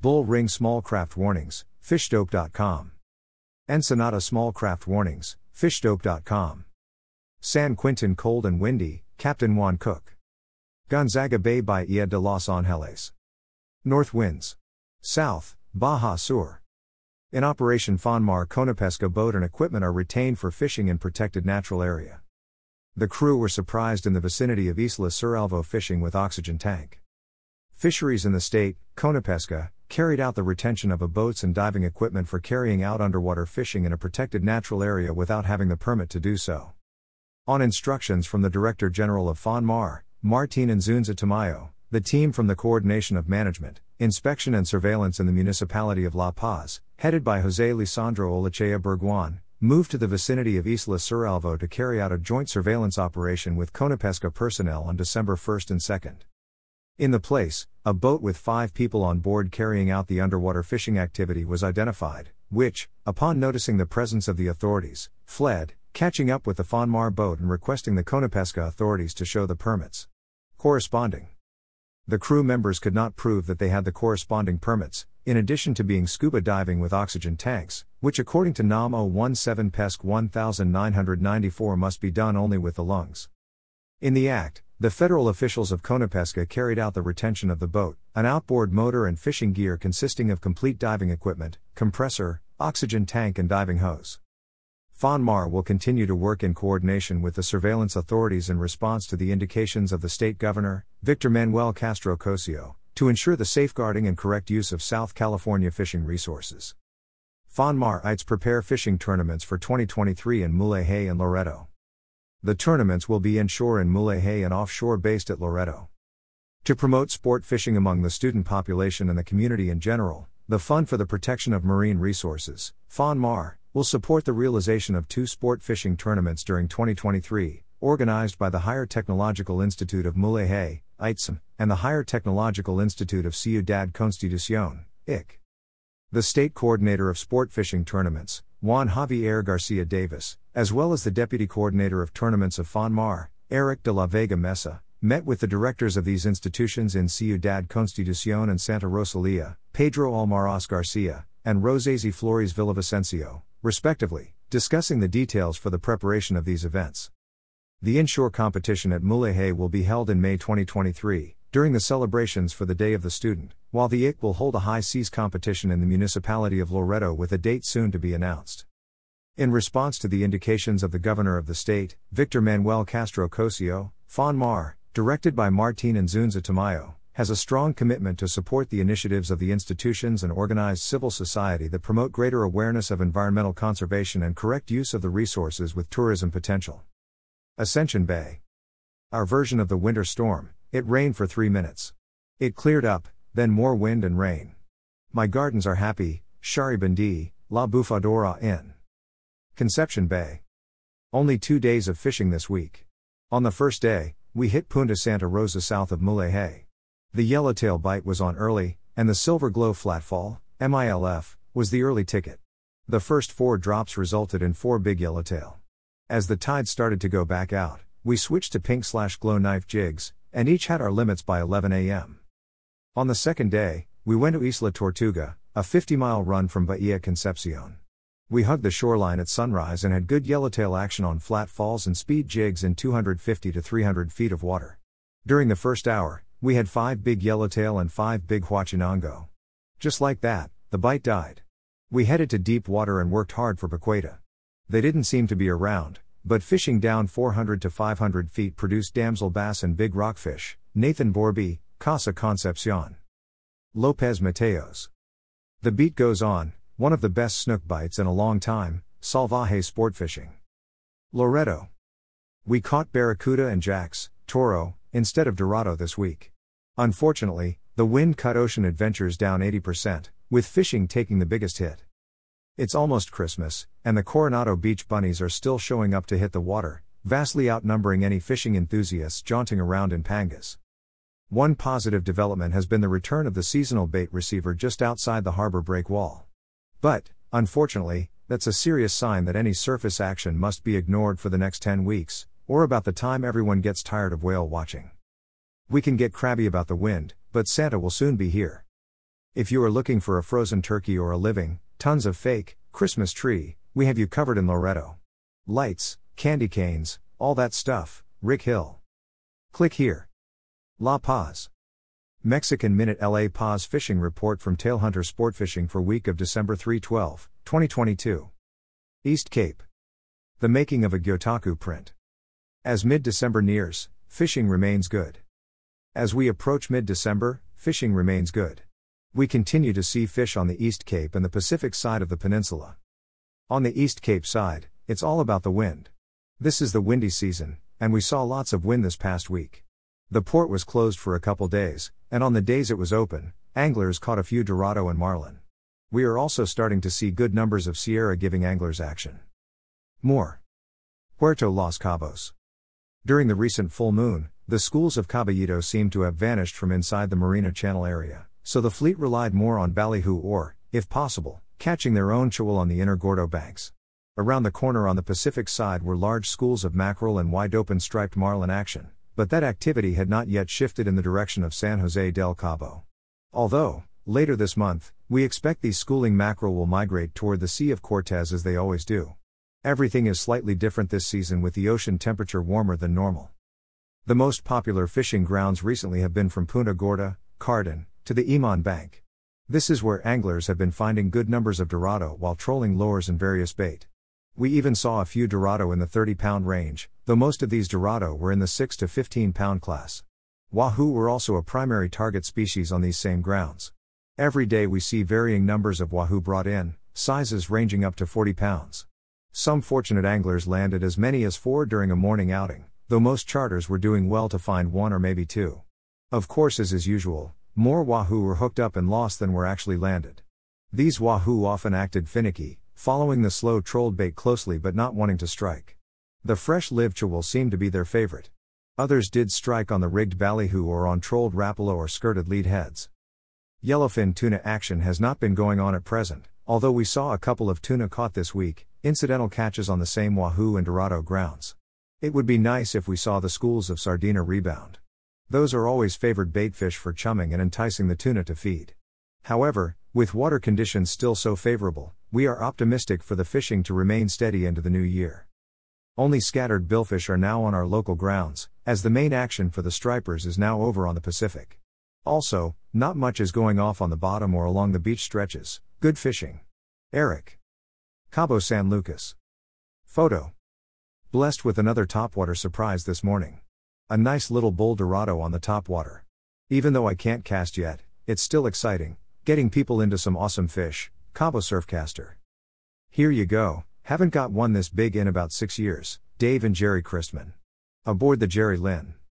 Bull Ring Small Craft Warnings, fishdope.com. Ensenada Small Craft Warnings, fishdope.com. San Quintin Cold and Windy, Captain Juan Cook. Gonzaga Bay Bahia de los Angeles. North winds. South, Baja Sur. In Operation Fonmar Conapesca boat and equipment are retained for fishing in protected natural area. The crew were surprised in the vicinity of Isla Cerralvo fishing with oxygen tank. Fisheries in the state, Conapesca, carried out the retention of a boats and diving equipment for carrying out underwater fishing in a protected natural area without having the permit to do so. On instructions from the Director General of FONMAR, Martin Inzunza Tamayo, the team from the Coordination of Management, Inspection and Surveillance in the Municipality of La Paz, headed by Jose Lisandro Olachea Berguan, moved to the vicinity of Isla Cerralvo to carry out a joint surveillance operation with Conapesca personnel on December 1 and 2. In the place, a boat with five people on board carrying out the underwater fishing activity was identified, which, upon noticing the presence of the authorities, fled, catching up with the Fonmar boat and requesting the Conapesca authorities to show the permits. Corresponding. The crew members could not prove that they had the corresponding permits, in addition to being scuba diving with oxygen tanks, which according to NOM 017 PESC 1994 must be done only with the lungs. In the act, the federal officials of Conapesca carried out the retention of the boat, an outboard motor and fishing gear consisting of complete diving equipment, compressor, oxygen tank, and diving hose. FONMAR will continue to work in coordination with the surveillance authorities in response to the indications of the state governor, Victor Manuel Castro Cosio, to ensure the safeguarding and correct use of South California fishing resources. FONMAR ITES prepare fishing tournaments for 2023 in Mulegé and Loreto. The tournaments will be inshore in Mulegé and offshore based at Loreto. To promote sport fishing among the student population and the community in general, the Fund for the Protection of Marine Resources, FONMAR, will support the realization of two sport fishing tournaments during 2023, organized by the Higher Technological Institute of Mulegé, ITSM, and the Higher Technological Institute of Ciudad Constitucion, IC. The state coordinator of sport fishing tournaments, Juan Javier Garcia Davis, as well as the deputy coordinator of tournaments of FONMAR, Eric de la Vega Mesa, met with the directors of these institutions in Ciudad Constitucion and Santa Rosalia, Pedro Almaraz Garcia, and Rosesi Flores Villavicencio respectively, discussing the details for the preparation of these events. The inshore competition at Mulegé will be held in May 2023, during the celebrations for the Day of the Student, while the IC will hold a high seas competition in the municipality of Loreto with a date soon to be announced. In response to the indications of the governor of the state, Victor Manuel Castro Cosio, FONMAR, directed by Martin Inzunza Tamayo, has a strong commitment to support the initiatives of the institutions and organized civil society that promote greater awareness of environmental conservation and correct use of the resources with tourism potential. Ascension Bay. Our version of the winter storm, it rained for three minutes. It cleared up, then more wind and rain. My gardens are happy, Sharibendi, La Bufadora Inn. Conception Bay. Only two days of fishing this week. On the first day, we hit Punta Santa Rosa south of Mulegé. The yellowtail bite was on early, and the silver glow flatfall, MILF, was the early ticket. The first four drops resulted in four big yellowtail. As the tide started to go back out, we switched to pink slash glow knife jigs, and each had our limits by 11 a.m. On the second day, we went to Isla Tortuga, a 50 mile run from Bahia Concepcion. We hugged the shoreline at sunrise and had good yellowtail action on flat falls and speed jigs in 250 to 300 feet of water. During the first hour, we had five big yellowtail and five big huachinango. Just like that, the bite died. We headed to deep water and worked hard for Baqueta. They didn't seem to be around, but fishing down 400 to 500 feet produced damsel bass and big rockfish. Nathan Borby, Casa Concepcion. Lopez Mateos. The beat goes on, one of the best snook bites in a long time, salvaje sport fishing. Loreto. We caught barracuda and jacks, toro, instead of Dorado this week. Unfortunately, the wind cut Ocean Adventures down 80%, with fishing taking the biggest hit. It's almost Christmas, and the Coronado Beach bunnies are still showing up to hit the water, vastly outnumbering any fishing enthusiasts jaunting around in Pangas. One positive development has been the return of the seasonal bait receiver just outside the harbor break wall. But, unfortunately, that's a serious sign that any surface action must be ignored for the next 10 weeks, or about the time everyone gets tired of whale watching. We can get crabby about the wind, but Santa will soon be here. If you are looking for a frozen turkey or a living, tons of fake, Christmas tree, we have you covered in Loreto. Lights, candy canes, all that stuff, Rick Hill. Click here. La Paz. Mexican Minute LA Paz Fishing Report from Tailhunter Sport Fishing for week of December 3 12, 2022. East Cape. The making of a Gyotaku print. As mid December nears, fishing remains good. As we approach mid December, fishing remains good. We continue to see fish on the East Cape and the Pacific side of the peninsula. On the East Cape side, it's all about the wind. This is the windy season, and we saw lots of wind this past week. The port was closed for a couple days, and on the days it was open, anglers caught a few Dorado and Marlin. We are also starting to see good numbers of Sierra giving anglers action. More. Puerto Los Cabos. During the recent full moon, the schools of Caballito seem to have vanished from inside the Marina Channel area, so the fleet relied more on ballyhoo or, if possible, catching their own chihuil on the inner Gordo banks. Around the corner on the Pacific side were large schools of mackerel and wide open striped marlin action, but that activity had not yet shifted in the direction of San Jose del Cabo. Although, later this month, we expect these schooling mackerel will migrate toward the Sea of Cortez as they always do. Everything is slightly different this season with the ocean temperature warmer than normal. The most popular fishing grounds recently have been from Punta Gorda, Cardon, to the Iman Bank. This is where anglers have been finding good numbers of Dorado while trolling lures and various bait. We even saw a few Dorado in the 30 pound range, though most of these Dorado were in the 6 to 15 pound class. Wahoo were also a primary target species on these same grounds. Every day we see varying numbers of wahoo brought in, sizes ranging up to 40 pounds. Some fortunate anglers landed as many as four during a morning outing, though most charters were doing well to find one or maybe two. Of course, as is usual, more wahoo were hooked up and lost than were actually landed. These wahoo often acted finicky, following the slow trolled bait closely but not wanting to strike. The fresh live chihuil seemed to be their favorite. Others did strike on the rigged ballyhoo or on trolled rapala or skirted lead heads. Yellowfin tuna action has not been going on at present, although we saw a couple of tuna caught this week, incidental catches on the same wahoo and dorado grounds. It would be nice if we saw the schools of sardina rebound. Those are always favored baitfish for chumming and enticing the tuna to feed. However, with water conditions still so favorable, we are optimistic for the fishing to remain steady into the new year. Only scattered billfish are now on our local grounds, as the main action for the stripers is now over on the Pacific. Also, not much is going off on the bottom or along the beach stretches. Good fishing. Eric. Cabo San Lucas. Photo. Blessed with another topwater surprise this morning. A nice little bull dorado on the topwater. Even though I can't cast yet, it's still exciting, getting people into some awesome fish, Cabo Surfcaster. Here you go, haven't got one this big in about six years, Dave and Jerry Christman. Aboard the Jerry Lynn.